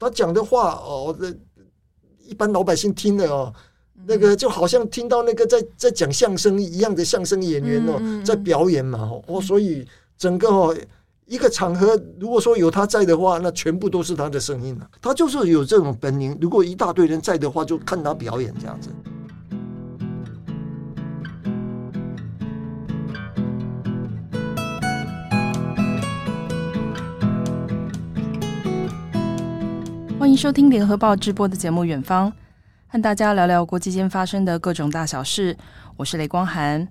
他讲的话哦，这一般老百姓听了哦，那个就好像听到那个在在讲相声一样的相声演员哦，在表演嘛哦，所以整个哦。一个场合，如果说有他在的话，那全部都是他的声音了。他就是有这种本领。如果一大堆人在的话，就看他表演这样子。迎收听联合报直播的节目《远方》，和大家聊聊国际间发生的各种大小事。我是雷光涵。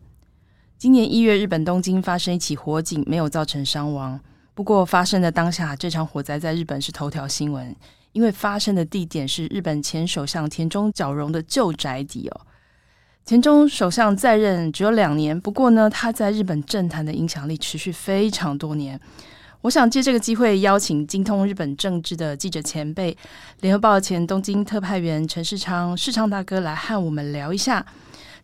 今年一月，日本东京发生一起火警，没有造成伤亡。不过，发生的当下，这场火灾在日本是头条新闻，因为发生的地点是日本前首相田中角荣的旧宅邸哦。田中首相在任只有两年，不过呢，他在日本政坛的影响力持续非常多年。我想借这个机会，邀请精通日本政治的记者前辈，联合报前东京特派员陈世昌，世昌大哥来和我们聊一下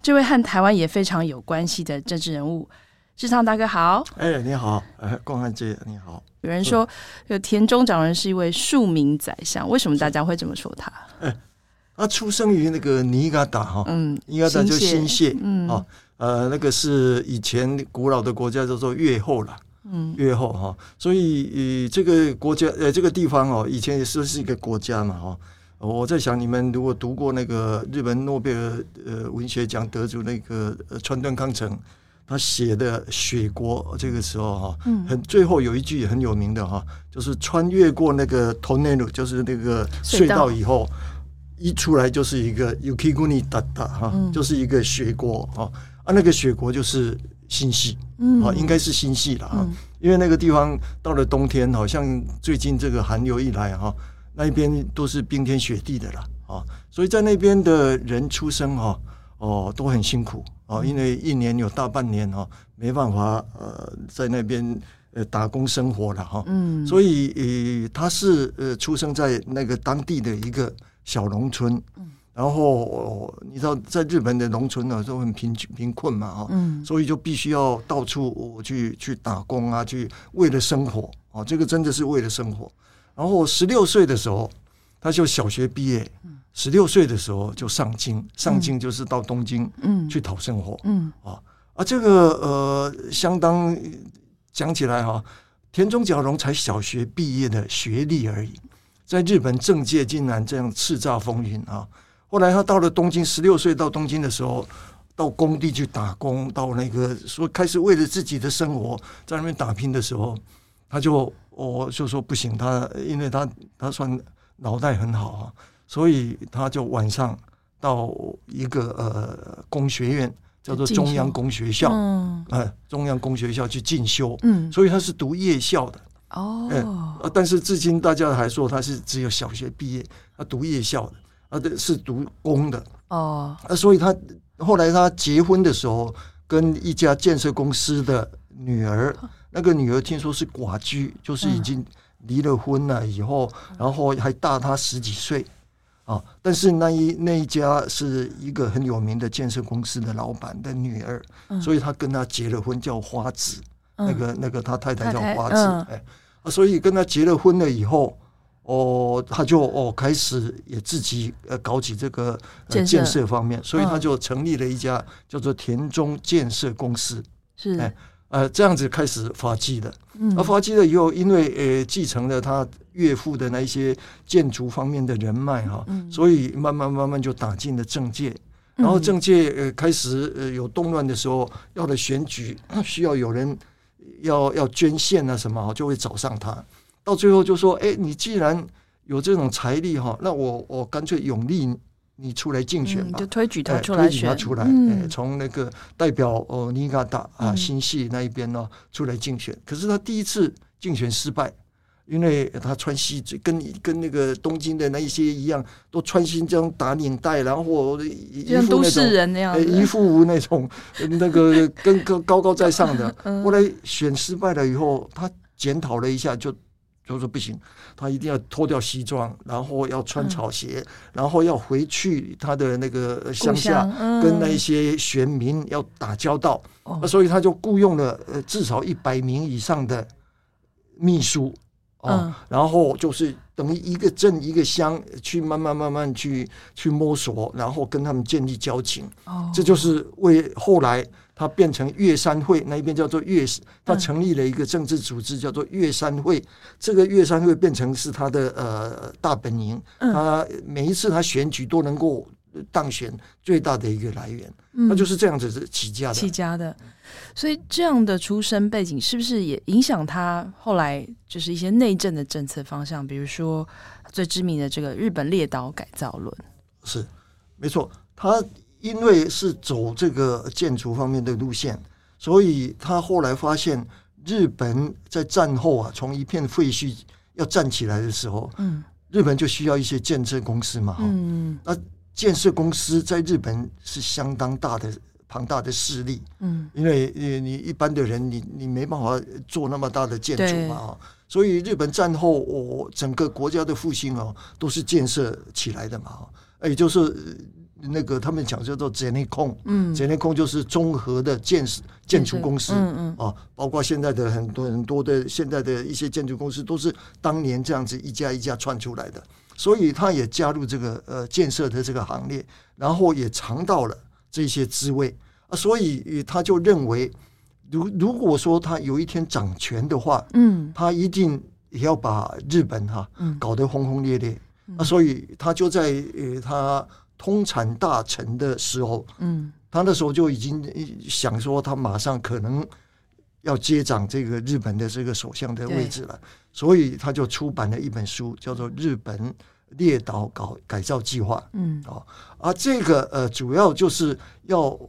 这位和台湾也非常有关系的政治人物。世昌大哥好，哎、欸，你好，哎，光汉姐你好。有人说，有田中长人是一位庶民宰相，为什么大家会这么说他？哎、欸，他出生于那个尼加达哈，嗯，尼加达就新泻，嗯，啊，呃，那个是以前古老的国家叫做越后了，嗯，越后哈，所以呃，这个国家呃，这个地方哦，以前也是是一个国家嘛，哈。我在想，你们如果读过那个日本诺贝尔呃文学奖得主那个川端康成。他写的《雪国》这个时候哈，很最后有一句很有名的哈，就是穿越过那个トンネル，就是那个隧道以后，一出来就是一个雪国だった哈，就是一个雪国啊啊，那个雪国就是 新系，嗯，啊，应该是新系了啊，因为那个地方到了冬天，好像最近这个寒流一来哈，那一边都是冰天雪地的了啊，所以在那边的人出生哈。哦，都很辛苦啊，因为一年有大半年哈，没办法呃，在那边呃打工生活了哈。嗯，所以呃，他是呃出生在那个当地的一个小农村。嗯，然后、哦、你知道，在日本的农村呢都很贫贫困嘛哈。嗯，所以就必须要到处去去打工啊，去为了生活啊、哦，这个真的是为了生活。然后十六岁的时候，他就小学毕业。嗯。十六岁的时候就上京，上京就是到东京去讨生活。嗯，啊啊，这个呃，相当讲起来哈，田中角荣才小学毕业的学历而已，在日本政界竟然这样叱咤风云啊！后来他到了东京，十六岁到东京的时候，到工地去打工，到那个说开始为了自己的生活在那边打拼的时候，他就我就说不行，他因为他他算脑袋很好啊。所以他就晚上到一个呃工学院，叫做中央工学校，嗯，哎，中央工学校去进修，嗯，所以他是读夜校的，哦，哎，但是至今大家还说他是只有小学毕业，他读夜校的，啊，对，是读工的，哦，啊，所以他后来他结婚的时候，跟一家建设公司的女儿，那个女儿听说是寡居，就是已经离了婚了以后，然后还大他十几岁。啊！但是那一那一家是一个很有名的建设公司的老板的女儿，嗯、所以他跟他结了婚，叫花子。嗯、那个那个他太太叫花子，嗯、哎，啊，所以跟他结了婚了以后，哦，他就哦开始也自己呃搞起这个、呃、建设。方面，所以他就成立了一家叫做田中建设公司。是，哎。呃，这样子开始发迹的，嗯。而发迹了以后，因为呃继承了他岳父的那一些建筑方面的人脉哈，所以慢慢慢慢就打进了政界，然后政界呃开始呃有动乱的时候，要来选举，需要有人要要捐献啊什么，就会找上他，到最后就说，哎，你既然有这种财力哈，那我我干脆永立。你出来竞选吧，就推举他出来选，推举他出来，嗯，从那个代表哦尼加达啊新系那一边呢出来竞选。可是他第一次竞选失败，因为他穿西装，跟跟那个东京的那一些一样，都穿西装打领带，然后一副那种一副那种那个跟高高高在上的。后来选失败了以后，他检讨了一下就。就说不行，他一定要脱掉西装，然后要穿草鞋，嗯、然后要回去他的那个乡下，嗯、跟那些选民要打交道。哦、所以他就雇佣了至少一百名以上的秘书，哦，嗯、然后就是等于一个镇一个乡去慢慢慢慢去去摸索，然后跟他们建立交情。哦，这就是为后来他变成月山会那一边叫做月，他成立了一个政治组织叫做月山会。嗯、这个月山会变成是他的呃大本营，他每一次他选举都能够当选最大的一个来源。那就是这样子起家的，起家的。所以这样的出身背景是不是也影响他后来就是一些内政的政策方向？比如说最知名的这个日本列岛改造论，是没错。他因为是走这个建筑方面的路线，所以他后来发现日本在战后啊，从一片废墟要站起来的时候，嗯，日本就需要一些建设公司嘛，嗯，那建设公司在日本是相当大的。庞大的势力，嗯，因为你你一般的人你，你你没办法做那么大的建筑嘛，对。所以日本战后，我整个国家的复兴哦，都是建设起来的嘛，也就是那个他们讲叫做ゼネコン，嗯，ゼネコン就是综合的建设建筑公司，嗯嗯，啊，包括现在的很多很多的现在的一些建筑公司，都是当年这样子一家一家串出来的，所以他也加入这个呃建设的这个行列，然后也尝到了这些滋味啊，所以他就认为，如如果说他有一天掌权的话，嗯，他一定也要把日本哈、啊、搞得轰轰烈烈啊，所以他就在呃他 通产大臣的时候，嗯，他那时候就已经想说他马上可能要接掌这个日本的这个首相的位置了，所以他就出版了一本书，叫做《日本》。列岛搞改造计划，嗯，啊，而这个呃，主要就是要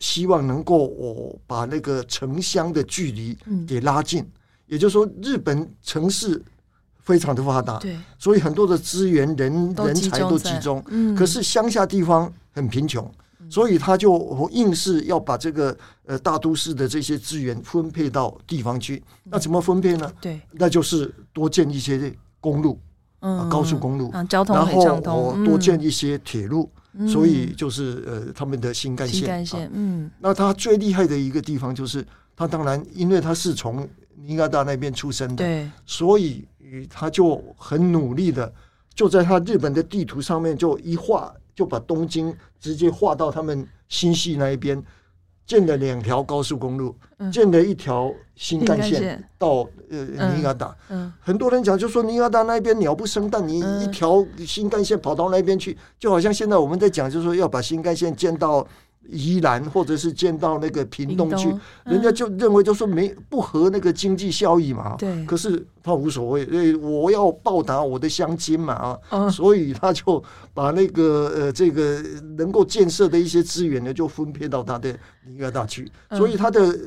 希望能够我把那个城乡的距离给拉近，嗯、也就是说，日本城市非常的发达，对，所以很多的资源、人人才都集中，嗯，可是乡下地方很贫穷，嗯、所以他就硬是要把这个呃大都市的这些资源分配到地方去，那怎么分配呢？对，那就是多建一些公路。啊，高速公路，嗯、交通然后我多建一些铁路，嗯、所以就是呃，他们的新干线。新干线，嗯，那他最厉害的一个地方就是，他当然因为他是从尼加达那边出生的，对，所以他就很努力的，就在他日本的地图上面就一画，就把东京直接画到他们新系那一边。建了两条高速公路，嗯、建了一条新干线到呃尼亚达。很多人讲，就说尼亚达那边鸟不生蛋，你一条新干线跑到那边去，就好像现在我们在讲，就是说要把新干线建到。宜兰或者是建到那个屏东去，人家就认为就说没不合那个经济效益嘛。对。可是他无所谓，因为我要报答我的乡亲嘛啊，所以他就把那个呃这个能够建设的一些资源呢，就分配到他的尼加达去。所以他的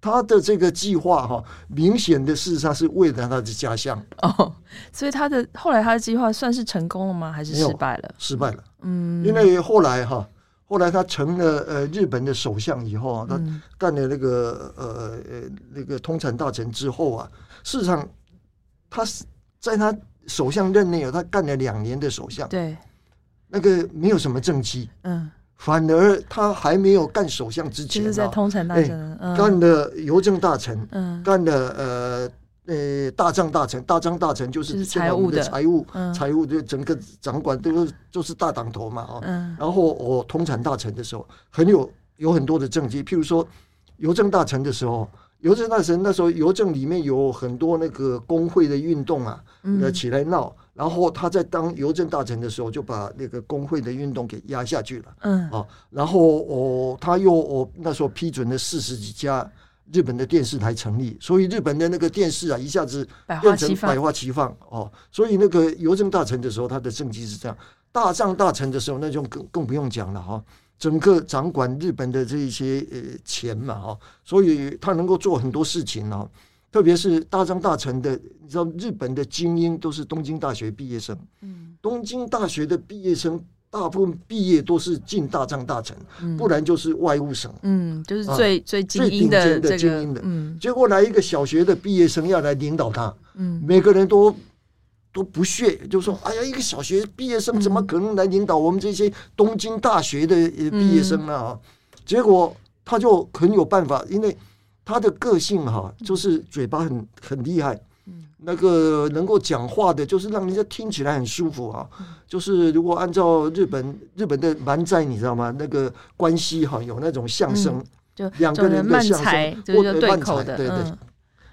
他的这个计划哈，明显的事实上是为了他的家乡。哦，所以他的后来他的计划算是成功了吗？还是失败了？失败了。嗯，因为后来哈。后来他成了呃日本的首相以后啊，他干了那个呃呃那个通产大臣之后啊，事实上他是在他首相任内啊，他干了两年的首相，对，那个没有什么政绩，嗯，反而他还没有干首相之前，就是在通产大臣，干了邮政大臣，嗯，干了呃。呃，大帐大臣，大帐大臣就是财务的财务，财务的整个掌管都是就是大党头嘛啊。嗯、然后我、哦、通产大臣的时候，很有有很多的政绩，譬如说邮政大臣的时候，邮政大臣那时候邮政里面有很多那个工会的运动啊，呃起来闹，嗯、然后他在当邮政大臣的时候，就把那个工会的运动给压下去了。嗯，啊，然后哦，他又哦那时候批准了四十几家。日本的电视台成立，所以日本的那个电视啊，一下子变成百花齐放哦。所以那个邮政大臣的时候，他的政绩是这样；大藏大臣的时候，那就更更不用讲了哈。整个掌管日本的这一些呃钱嘛哈，所以他能够做很多事情啊。特别是大藏大臣的，你知道日本的精英都是东京大学毕业生，嗯，东京大学的毕业生。大部分毕业都是进大藏大臣，嗯、不然就是外务省，嗯，就是最、啊、最顶尖的、这个、精英的，嗯，结果来一个小学的毕业生要来领导他，嗯，每个人都都不屑，就说：“哎呀，一个小学毕业生怎么可能来领导我们这些东京大学的毕业生呢？”啊，结果他就很有办法，因为他的个性哈，就是嘴巴很很厉害。那个能够讲话的，就是让人家听起来很舒服啊。就是如果按照日本日本的漫才，你知道吗？那个关系哈，有那种相声，就两个人的相声，或者对口的，对对。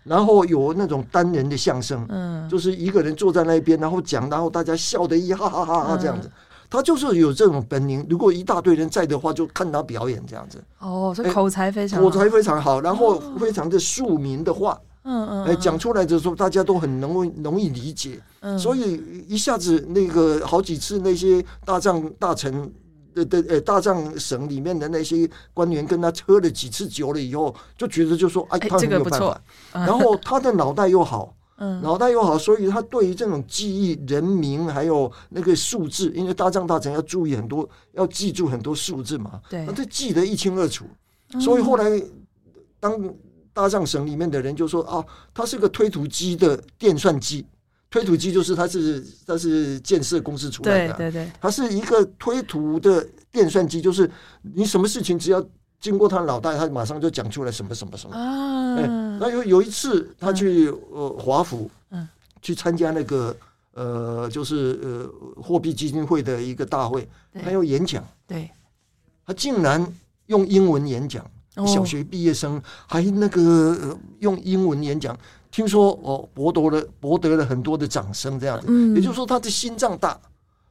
然后有那种单人的相声，嗯，就是一个人坐在那边，然后讲，然后大家笑得一哈哈哈哈这样子。他就是有这种本领。如果一大堆人在的话，就看他表演这样子。哦，这口才非常口才非常好，然后非常的庶民的话，嗯嗯，哎，讲出来的时候大家都很容易容易理解。嗯，所以一下子那个好几次那些大将大臣。的的呃，大藏省里面的那些官员跟他喝了几次酒了以后，就觉得就说，哎，他很有办法。然后他的脑袋又好，嗯，脑袋又好，所以他对于这种记忆人名还有那个数字，因为大藏大臣要注意很多，要记住很多数字嘛，对，他就记得一清二楚。所以后来当大藏省里面的人就说啊，他是个推土机的电算机。推土机就是它是它是建设公司出来的，对对对，它是一个推土的电算机，就是你什么事情只要经过他脑袋，他马上就讲出来什么什么什么。啊，哎，那有有一次他去呃华府，嗯，去参加那个呃就是呃货币基金会的一个大会，他要演讲，对，他竟然用英文演讲，小学毕业生还那个用英文演讲。听说哦，博得了博得了很多的掌声，这样子，嗯、也就是说他的心脏大，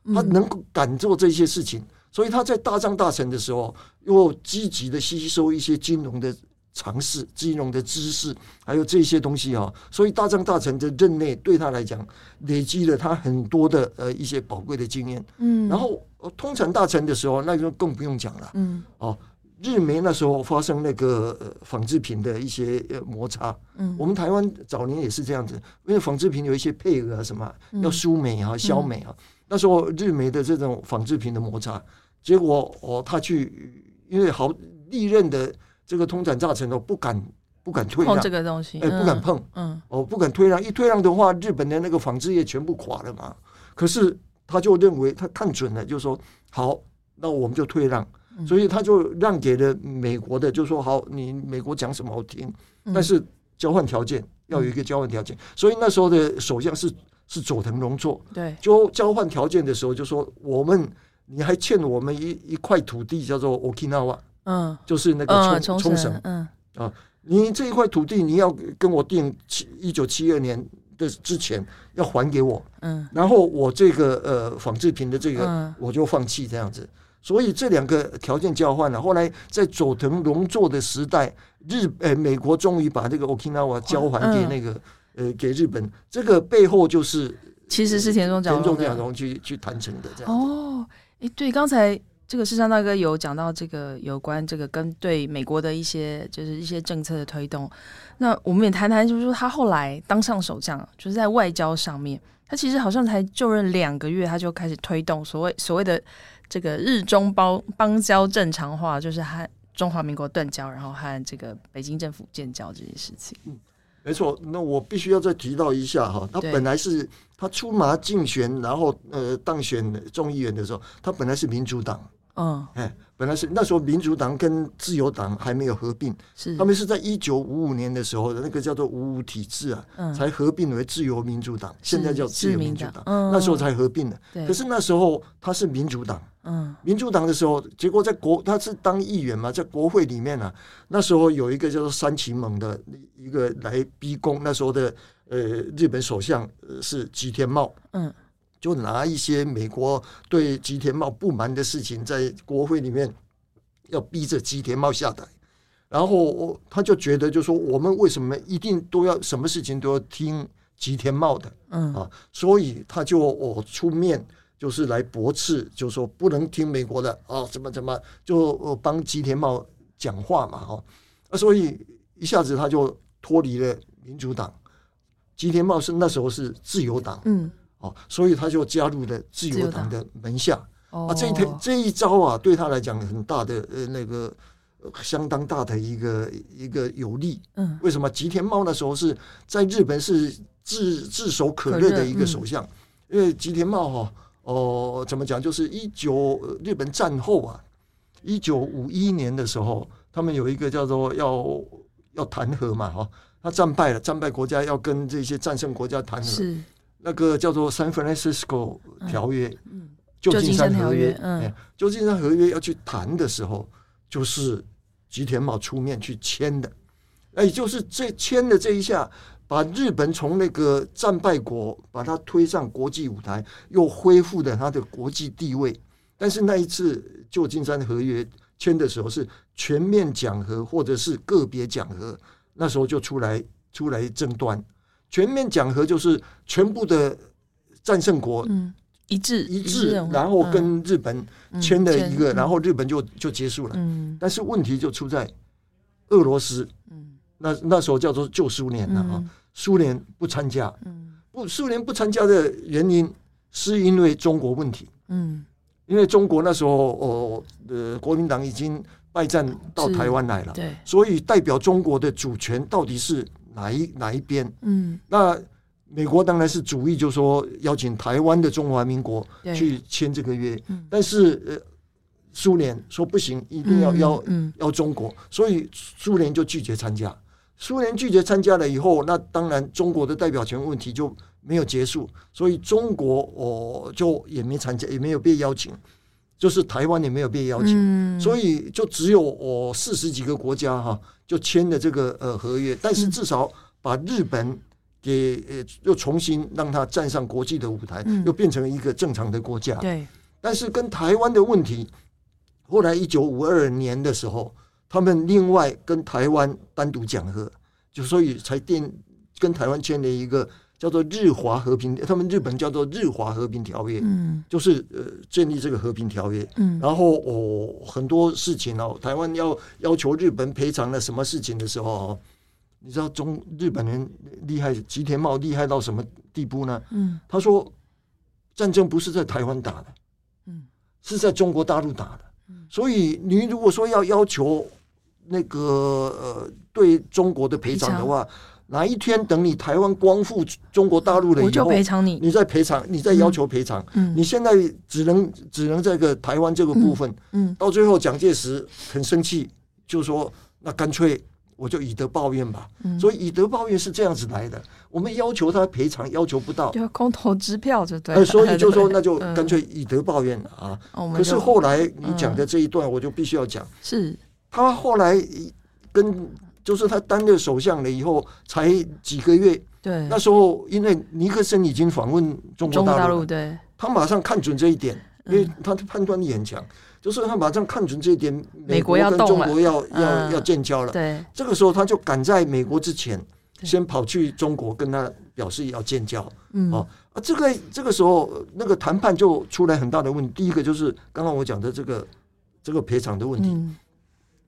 他能够敢做这些事情，嗯、所以他在大藏大臣的时候，又积极的吸收一些金融的常识、金融的知识，还有这些东西啊，所以大藏大臣的任内对他来讲，累积了他很多的呃一些宝贵的经验。嗯，然后通产大臣的时候，那就更不用讲了。嗯，哦。日媒那时候发生那个纺织品的一些摩擦，嗯，我们台湾早年也是这样子，因为纺织品有一些配额啊什么，要输美啊、销美啊。那时候日媒的这种纺织品的摩擦，结果哦，他去，因为好历任的这个通产大臣都不敢不敢退让这个东西，哎，不敢碰，嗯，哦，不敢退让，一退让的话，日本的那个纺织业全部垮了嘛。可是他就认为他看准了，就说好，那我们就退让。所以他就让给了美国的，就说好，你美国讲什么我听，但是交换条件要有一个交换条件。所以那时候的首相是是佐藤荣作，对，就交换条件的时候就说我们你还欠我们一一块土地叫做 Okinawa，嗯，就是那个冲冲绳，嗯。啊，你这一块土地你要跟我定七一九七二年的之前要还给我，嗯，然后我这个呃纺织品的这个我就放弃这样子。所以这两个条件交换了，后来在佐藤荣作的时代，日呃美国终于把这个 Okinawa 交还给那个呃给日本，这个背后就是其实是田中角荣田中角荣去去谈成的这样。哦，哎，对，刚才这个世昌大哥有讲到这个有关这个跟对美国的一些就是一些政策的推动，那我们也谈谈，就是说他后来当上首相，就是在外交上面，他其实好像才就任两个月，他就开始推动所谓所谓的。这个日中邦邦交正常化，就是和中华民国断交，然后和这个北京政府建交这件事情。嗯，没错。那我必须要再提到一下哈，他本来是他出马竞选，然后呃当选众议员的时候，他本来是民主党。嗯，哎，本来是那时候民主党跟自由党还没有合并，是。他们是在一九五五年的时候的那个叫做五五体制啊，嗯、才合并为自由民主党，是现在叫自由民主党，嗯、那时候才合并的。可是那时候他是民主党，嗯，民主党的时候，结果在国他是当议员嘛，在国会里面呢、啊，那时候有一个叫做三崎猛的一个来逼宫，那时候的呃日本首相是吉田茂，嗯。就拿一些美国对吉田茂不满的事情，在国会里面要逼着吉田茂下台，然后他就觉得，就说我们为什么一定都要什么事情都要听吉田茂的，嗯。啊，所以他就我出面，就是来驳斥，就说不能听美国的啊，怎么怎么就帮吉田茂讲话嘛，哈，啊，所以一下子他就脱离了民主党，吉田茂是那时候是自由党，嗯。所以他就加入了自由党的门下啊，这一这一招啊，对他来讲很大的呃那个相当大的一个一个有利。嗯，为什么吉田茂那时候是在日本是炙炙手可热的一个首相？因为吉田茂哈哦，怎么讲？就是一九日本战后啊，一九五一年的时候，他们有一个叫做要要弹劾嘛哈，他战败了，战败国家要跟这些战胜国家谈和，那个叫做 San Francisco 条约，旧金山条约，嗯，旧金山合约要去谈的时候，就是吉田茂出面去签的，哎，就是这签的这一下，把日本从那个战败国把它推上国际舞台，又恢复了它的国际地位。但是那一次旧金山合约签的时候是全面讲和，或者是个别讲和，那时候就出来出来争端。全面讲和就是全部的战胜国一致一致，然后跟日本签了一个，然后日本就就结束了。但是问题就出在俄罗斯，那那时候叫做旧苏联了啊，苏联不参加，不苏联不参加的原因是因为中国问题，因为中国那时候哦，呃，国民党已经败战到台湾来了，对，所以代表中国的主权到底是哪一哪一边？嗯，那美国当然是主意，就说邀请台湾的中华民国去签这个约，但是呃，苏联说不行，一定要邀邀中国，所以苏联就拒绝参加。苏联拒绝参加了以后，那当然中国的代表权问题就。没有结束，所以中国哦就也没参加，也没有被邀请，就是台湾也没有被邀请，嗯、所以就只有我四十几个国家哈就签了这个呃合约，但是至少把日本给呃又重新让它站上国际的舞台，嗯、又变成一个正常的国家。对，但是跟台湾的问题，后来一九五二年的时候，他们另外跟台湾单独讲和，就所以才定跟台湾签了一个。叫做日华和平，他们日本叫做日华和平条约，嗯，就是呃建立这个和平条约，嗯，然后哦很多事情哦，台湾要要求日本赔偿了什么事情的时候哦，你知道中日本人厉害，吉田茂厉害到什么地步呢？嗯，他说战争不是在台湾打的，嗯，是在中国大陆打的，嗯，所以你如果说要要求那个呃对中国的赔偿的话。哪一天等你台湾光复中国大陆了以后，我就赔偿你，你再赔偿，你再要求赔偿。嗯，你现在只能只能这个台湾这个部分，嗯，到最后蒋介石很生气，就说那干脆我就以德报怨吧。嗯，所以以德报怨是这样子来的。我们要求他赔偿，要求不到，就空头支票就对。所以 就说那就干脆以德报怨啊。可是后来你讲的这一段，我就必须要讲，是他后来跟。就是他担任首相了以后，才几个月。对，那时候因为尼克森已经访问中国大陆，对，他马上看准这一点，因为他的判断力很强，就是他马上看准这一点，美国跟中国要要要建交了。对，这个时候他就赶在美国之前，先跑去中国跟他表示要建交。嗯，啊，这个这个时候那个谈判就出来很大的问题。第一个就是刚刚我讲的这个这个赔偿的问题，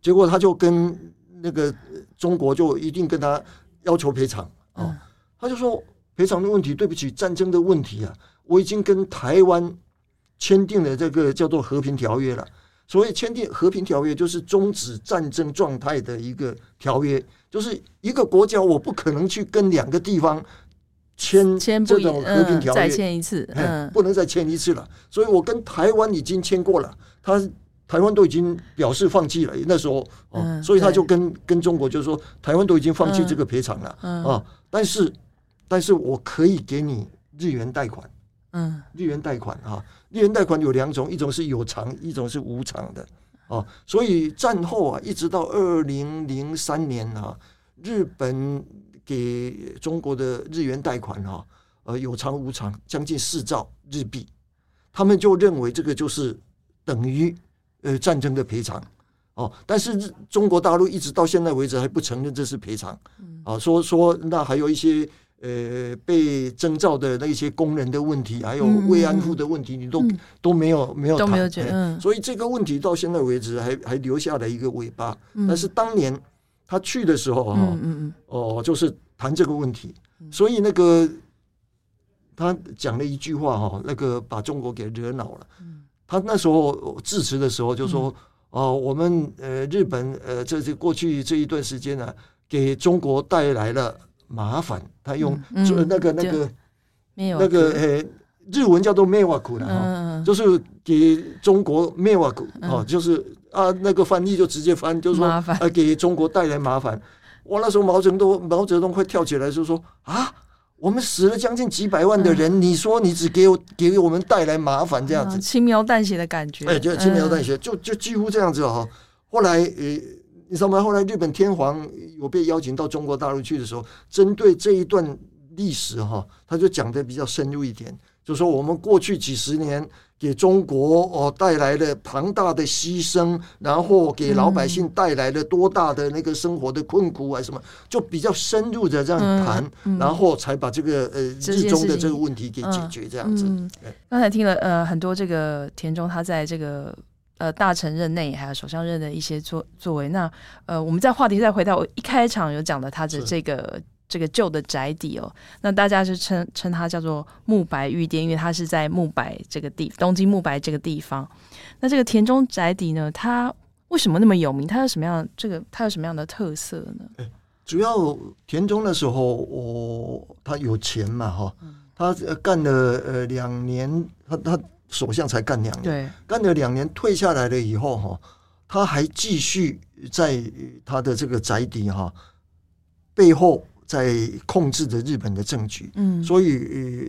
结果他就跟。那个中国就一定跟他要求赔偿啊，他就说赔偿的问题，对不起，战争的问题啊，我已经跟台湾签订了这个叫做和平条约了。所谓签订和平条约，就是终止战争状态的一个条约，就是一个国家我不可能去跟两个地方签签这种和平条约，再签一次，嗯，不能再签一次了。所以我跟台湾已经签过了，他。台湾都已经表示放弃了，那时候所以他就跟跟中国就是说，台湾都已经放弃这个赔偿了啊、但是，但是我可以给你日元贷款，嗯，日元贷款啊，日元贷款有两种，一种是有偿，一种是无偿的啊，所以战后啊，一直到二零零三年啊，日本给中国的日元贷款啊，呃，有偿无偿，将近四兆日币，他们就认为这个就是等于。呃，战争的赔偿，哦，但是中国大陆一直到现在为止还不承认这是赔偿，啊，说说那还有一些呃被征召的那些工人的问题，还有慰安妇的问题，你都都没有没有谈，所以这个问题到现在为止还还留下了一个尾巴。但是当年他去的时候哈，哦，就是谈这个问题，所以那个他讲了一句话哈，那个把中国给惹恼了。他那时候致辞的时候就说：“哦，我们呃日本呃这这过去这一段时间呢，给中国带来了麻烦。他用那个那个那个呃日文叫做迷惑了哈，就是给中国迷惑哦，就是啊那个翻译就直接翻就是说啊给中国带来麻烦。我，那时候毛泽东毛泽东快跳起来就说啊，我们死了将近几百万的人，嗯、你说你只给我给我们带来麻烦这样子，轻描淡写的感觉，哎，就轻描淡写，就就几乎这样子哈。后来呃，你知道吗？后来日本天皇有被邀请到中国大陆去的时候，针对这一段历史哈，他就讲的比较深入一点，就说我们过去几十年。给中国哦带来了庞大的牺牲，然后给老百姓带来了多大的那个生活的困苦啊什么，就比较深入的这样谈，然后才把这个呃日中的这个问题给解决这样子。刚才听了呃很多这个田中他在这个呃大臣任内还有首相任的一些作作为，那呃我们在话题再回到我一开场有讲的他的这个。这个旧的宅邸哦，那大家就称称它叫做木白御殿，因为它是在木白这个地，东京木白这个地方。那这个田中宅邸呢，它为什么那么有名？它有什么样这个它有什么样的特色呢？主要田中的时候，我、哦、他有钱嘛哈，他干了呃两年，他他首相才干两年，对，干了两年退下来了以后哈，他还继续在他的这个宅邸哈背后。在控制着日本的政局，嗯，所以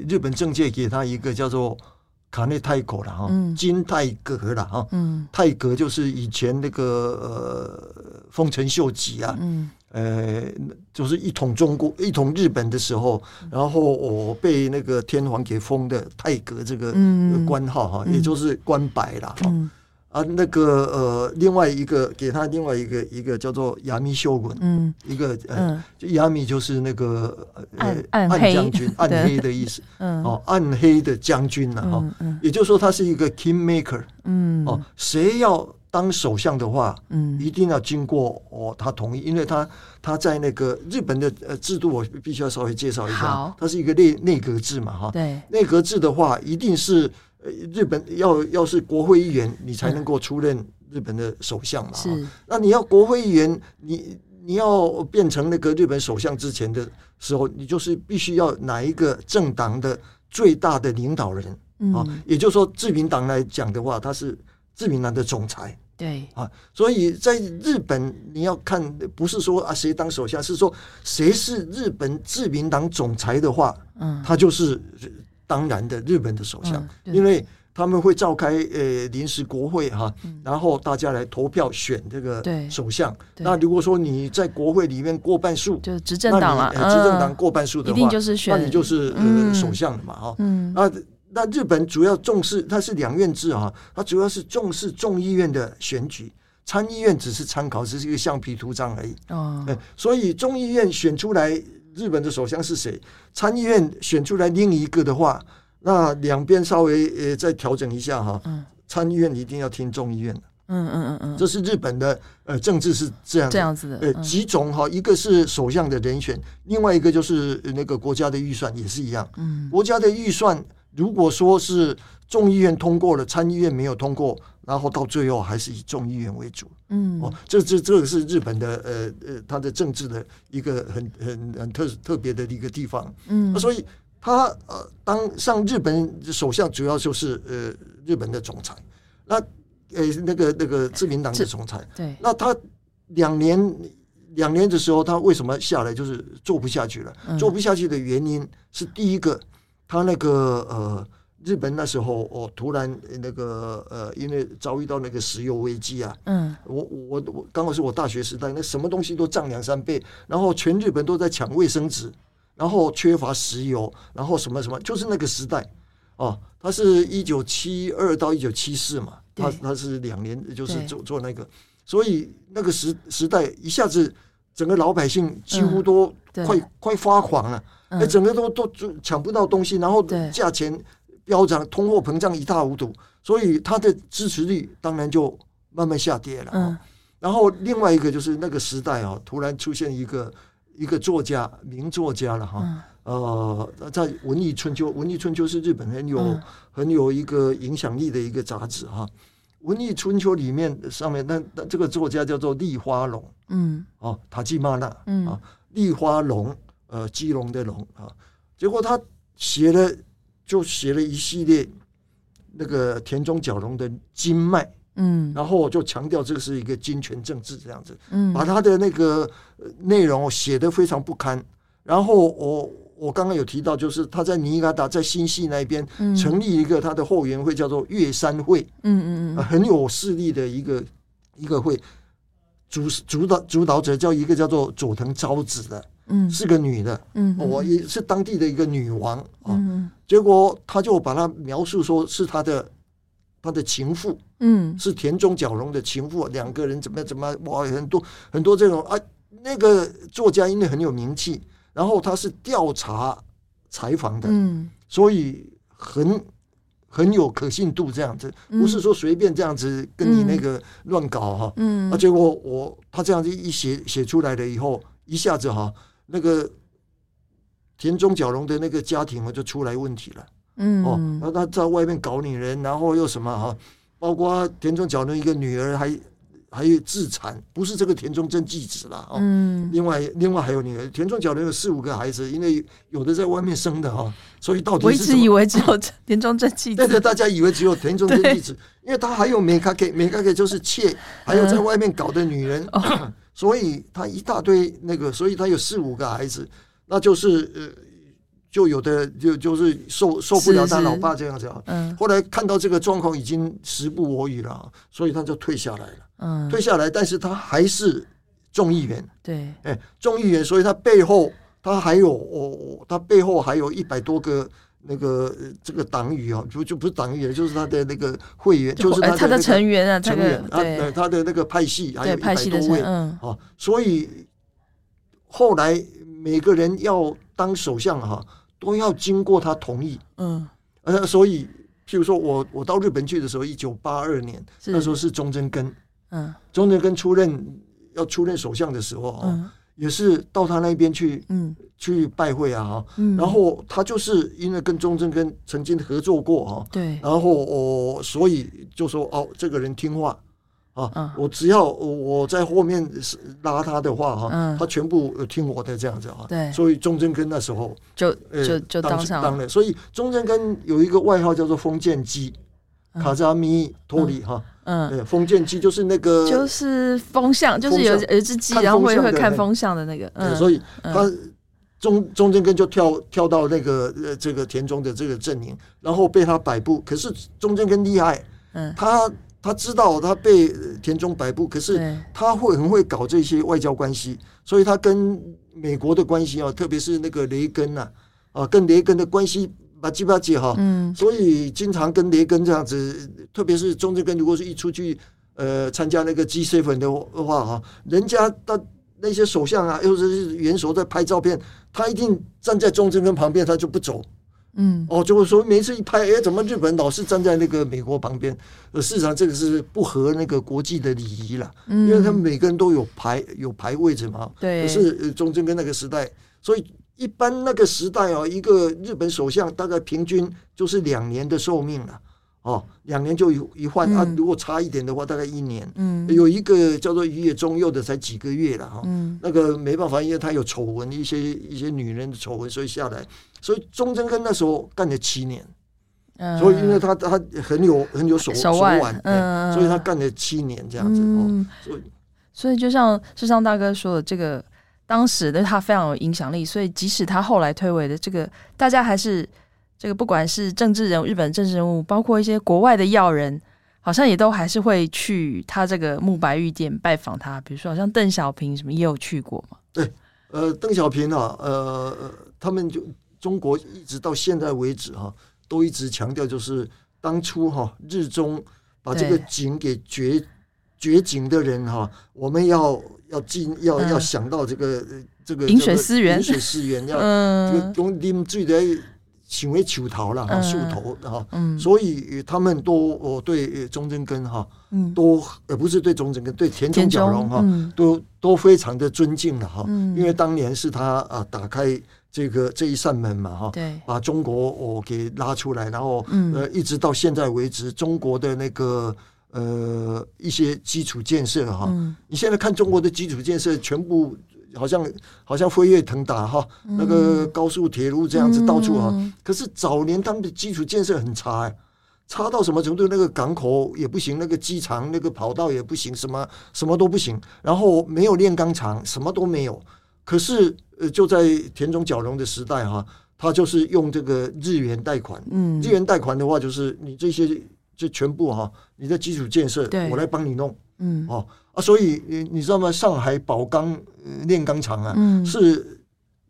日本政界给他一个叫做卡内泰国了哈，金泰阁了哈，嗯，泰阁就是以前那个呃丰臣秀吉啊，嗯，呃，就是一统中国、一统日本的时候，然后我被那个天皇给封的泰阁这个官号哈，也就是官白了哈。啊，那个呃，另外一个给他另外一个一个叫做亚米修文，嗯，一个呃，就亚米就是那个呃暗将军，暗黑的意思，嗯，哦，暗黑的将军了哈，也就是说他是一个 king maker，嗯，哦，谁要当首相的话，嗯，一定要经过哦他同意，因为他他在那个日本的呃制度，我必须要稍微介绍一下，他是一个内内阁制嘛，哈，对，内阁制的话一定是。日本要要是国会议员，你才能够出任日本的首相嘛？是。那你要国会议员，你你要变成那个日本首相之前的时候，你就是必须要哪一个政党的最大的领导人啊？也就是说，自民党来讲的话，他是自民党的总裁。对啊，所以在日本你要看，不是说啊谁当首相，是说谁是日本自民党总裁的话，嗯，他就是。当然的，日本的首相，嗯、因为他们会召开呃临时国会哈，嗯、然后大家来投票选这个首相。那如果说你在国会里面过半数，就执政党了，执政党过半数的话，那你就是呃首相了嘛哈。嗯、那那日本主要重视，它是两院制啊，它主要是重视众议院的选举，参议院只是参考，只是一个橡皮图章而已。哦，所以众议院选出来。日本的首相是谁？参议院选出来另一个的话，那两边稍微呃再调整一下哈。嗯。参议院一定要听众议院的。嗯嗯嗯嗯。这是日本的呃政治是这样这样子的。呃，几种哈，一个是首相的人选，另外一个就是那个国家的预算也是一样。嗯。国家的预算如果说是众议院通过了，参议院没有通过。然后到最后还是以众议院为主，嗯，哦，这这这个是日本的呃呃，它的政治的一个很很很特特别的一个地方，嗯，所以他呃当上日本首相，主要就是呃日本的总裁，那呃那个那个自民党的总裁，对，那他两年两年的时候，他为什么下来？就是做不下去了？嗯、做不下去的原因是第一个，他那个呃。日本那时候哦，突然那个呃，因为遭遇到那个石油危机啊，嗯，我我我刚好是我大学时代，那什么东西都涨两三倍，然后全日本都在抢卫生纸，然后缺乏石油，然后什么什么，就是那个时代。哦，他是一九七二到一九七四嘛，他他是两年，就是做做那个，所以那个时时代一下子整个老百姓几乎都快快发狂了，哎，整个都都抢不到东西，然后价钱。飙涨，通货膨胀一塌糊涂，所以他的支持率当然就慢慢下跌了。嗯，然后另外一个就是那个时代啊，突然出现一个一个作家，名作家了哈。呃，在《文艺春秋》，《文艺春秋》是日本很有很有一个影响力的一个杂志哈。《文艺春秋》里面上面那那这个作家叫做立花龙，嗯，哦，塔基玛纳，嗯啊，立花隆，呃，基隆的隆啊，结果他写了。就写了一系列那个田中角荣的经脉，嗯，然后我就强调这个是一个金权政治这样子，嗯，把他的那个内容写得非常不堪。然后我我刚刚有提到，就是他在尼加达在新系那边成立一个他的后援会，叫做月山会，嗯嗯嗯，很有势力的一个一个会，主主导主导者叫一个叫做佐藤昭子的。嗯，是个女的，嗯，我也是当地的一个女王啊。嗯，结果他就把她描述说是他的他的情妇，嗯，是田中角荣的情妇，两个人怎么怎么哇，很多很多这种啊。那个作家因为很有名气，然后他是调查采访的，嗯，所以很很有可信度，这样子不是说随便这样子跟你那个乱搞哈，嗯，啊，结果我他这样子一写写出来了以后，一下子哈。那个田中角荣的那个家庭啊，就出来问题了。嗯，哦，那他在外面搞女人，然后又什么哈？包括田中角荣一个女儿还还有自残，不是这个田中真纪子了。嗯，另外另外还有女儿，田中角荣有四五个孩子，因为有的在外面生的哈，所以到底是我一直以为只有田中真纪子，但是大家以为只有田中真纪子，因为他还有梅卡给梅卡给就是妾，还有在外面搞的女人。嗯 所以他一大堆那个，所以他有四五个孩子，那就是呃，就有的就就是受受不了他老爸这样子啊。嗯。后来看到这个状况已经时不我与了，所以他就退下来了。嗯。退下来，但是他还是众议员。对。哎，众议员，所以他背后他还有哦，他背后还有一百多个。那个这个党羽啊，就就不是党羽，就是他的那个会员，就是他的、成员啊，成员啊，对。他的那个派系还有一百多位，嗯，啊，所以后来每个人要当首相哈，都要经过他同意，嗯，呃，所以譬如说我我到日本去的时候，一九八二年那时候是中曾根，嗯，中曾根出任要出任首相的时候啊。嗯也是到他那边去，嗯，去拜会啊，然后他就是因为跟钟正根曾经合作过哈，对，然后我所以就说哦，这个人听话啊，我只要我在后面拉他的话哈，他全部听我的这样子啊，对，所以钟正根那时候就就就当上当了，所以钟正根有一个外号叫做封建机，卡扎米托里哈。嗯，对，封建机就是那个，就是风向，就是有有一只鸡，然后会会看风向的那个。嗯，所以他中中间根就跳跳到那个呃这个田中的这个阵营，然后被他摆布。可是中间根厉害，嗯，他他知道他被田中摆布，可是他会很会搞这些外交关系，所以他跟美国的关系啊，特别是那个雷根呐，啊，跟雷根的关系。吧唧吧唧哈，嗯，所以经常跟雷根这样子，特别是中正根，如果是一出去呃参加那个 G7 的话哈，人家的那些首相啊，又是元首在拍照片，他一定站在中正根旁边，他就不走，嗯，哦，就会说每次一拍，哎，怎么日本老是站在那个美国旁边？呃，事实上这个是不合那个国际的礼仪了，嗯，因为他们每个人都有排有排位置嘛，对，可是中正根那个时代，所以。一般那个时代哦，一个日本首相大概平均就是两年的寿命了，哦，两年就一一换啊，如果差一点的话，大概一年。嗯，有一个叫做宇野忠佑的才几个月了哈，嗯，那个没办法，因为他有丑闻，一些一些女人的丑闻，所以下来，所以中曾根那时候干了七年，嗯，所以因为他他很有很有手手腕，嗯，所以他干了七年这样子哦，所以所以就像世上大哥说的这个。当时的他非常有影响力，所以即使他后来退位的这个，大家还是这个，不管是政治人物、日本政治人物，包括一些国外的要人，好像也都还是会去他这个木白玉店拜访他。比如说，好像邓小平什么也有去过嘛。对，呃，邓小平啊，呃，他们就中国一直到现在为止哈、啊，都一直强调就是当初哈、啊、日中把这个井给掘掘井的人哈、啊，我们要。要进要要想到这个这个饮水思源，饮水思源 要这个用啉水的行为求逃了哈，树头哈，所以他们都哦对中曾根哈，都呃不是对中曾根，对田中角荣哈，都都非常的尊敬了哈，因为当年是他啊打开这个这一扇门嘛哈，对，把中国哦给拉出来，然后呃一直到现在为止，中国的那个。呃，一些基础建设哈，嗯、你现在看中国的基础建设，全部好像好像飞跃腾达哈，嗯、那个高速铁路这样子到处哈。嗯、可是早年他们的基础建设很差，差到什么程度？那个港口也不行，那个机场那个跑道也不行，什么什么都不行。然后没有炼钢厂，什么都没有。可是呃，就在田中角荣的时代哈，他就是用这个日元贷款。嗯，日元贷款的话，就是你这些就全部哈，你的基础建设，对。我来帮你弄。嗯，哦啊，所以你你知道吗？上海宝钢炼钢厂啊，嗯、是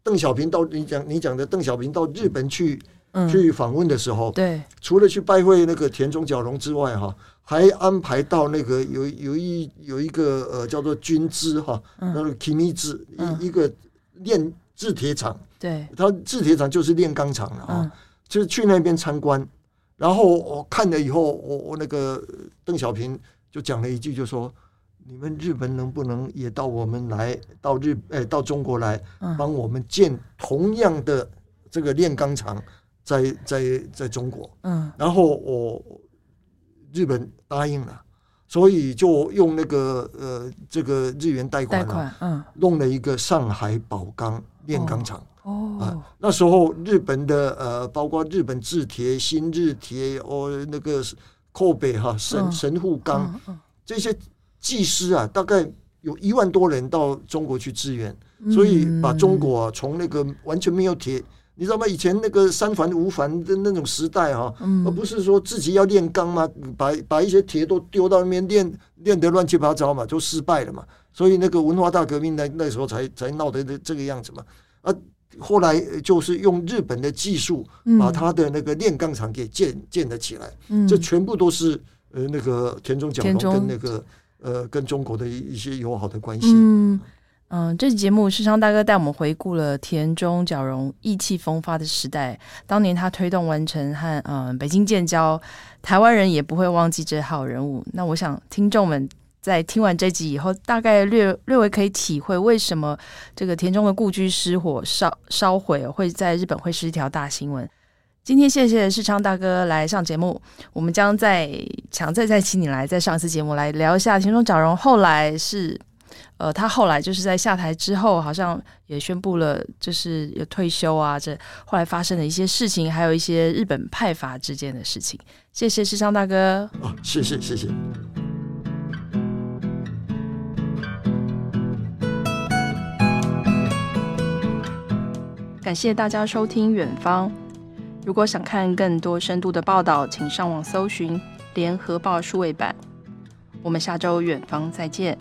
邓小平到你讲你讲的邓小平到日本去。去访问的时候，对，除了去拜会那个田中角荣之外，哈，还安排到那个有有一有一个呃叫做军资哈，那个 Kimi 一一个炼制铁厂，对，他制铁厂就是炼钢厂了啊，就是去那边参观，然后我看了以后，我我那个邓小平就讲了一句，就说你们日本能不能也到我们来到日哎到中国来帮我们建同样的这个炼钢厂？在在在中国，嗯，然后我日本答应了，所以就用那个呃这个日元贷款，贷款，嗯，弄了一个上海宝钢炼钢厂，哦，啊，那时候日本的呃，包括日本制铁、新日铁哦，那个扣北哈神神户钢这些技师啊，大概有一万多人到中国去支援，所以把中国啊从那个完全没有铁。你知道吗？以前那个三凡五凡的那种时代哈，而不是说自己要炼钢嘛，把把一些铁都丢到那边炼炼得乱七八糟嘛，就失败了嘛。所以那个文化大革命那那时候才才闹得这个样子嘛。啊，后来就是用日本的技术把他的那个炼钢厂给建建了起来。这全部都是呃那个田中角荣跟那个呃跟中国的一一些友好的关系。嗯，嗯这期节目世昌大哥带我们回顾了田中角荣意气风发的时代。当年他推动完成和嗯北京建交，台湾人也不会忘记这号人物。那我想听众们在听完这集以后，大概略略微可以体会为什么这个田中的故居失火烧烧毁会在日本会是一条大新闻。今天谢谢世昌大哥来上节目，我们将再强再再请你来再上一次节目来聊一下田中角荣后来是。呃，他后来就是在下台之后，好像也宣布了，就是有退休啊。这后来发生的一些事情，还有一些日本派阀之间的事情。谢谢世昌大哥。哦，谢谢谢谢。感谢大家收听《远方》。如果想看更多深度的报道，请上网搜寻《联合报》数位版。我们下周《远方》再见。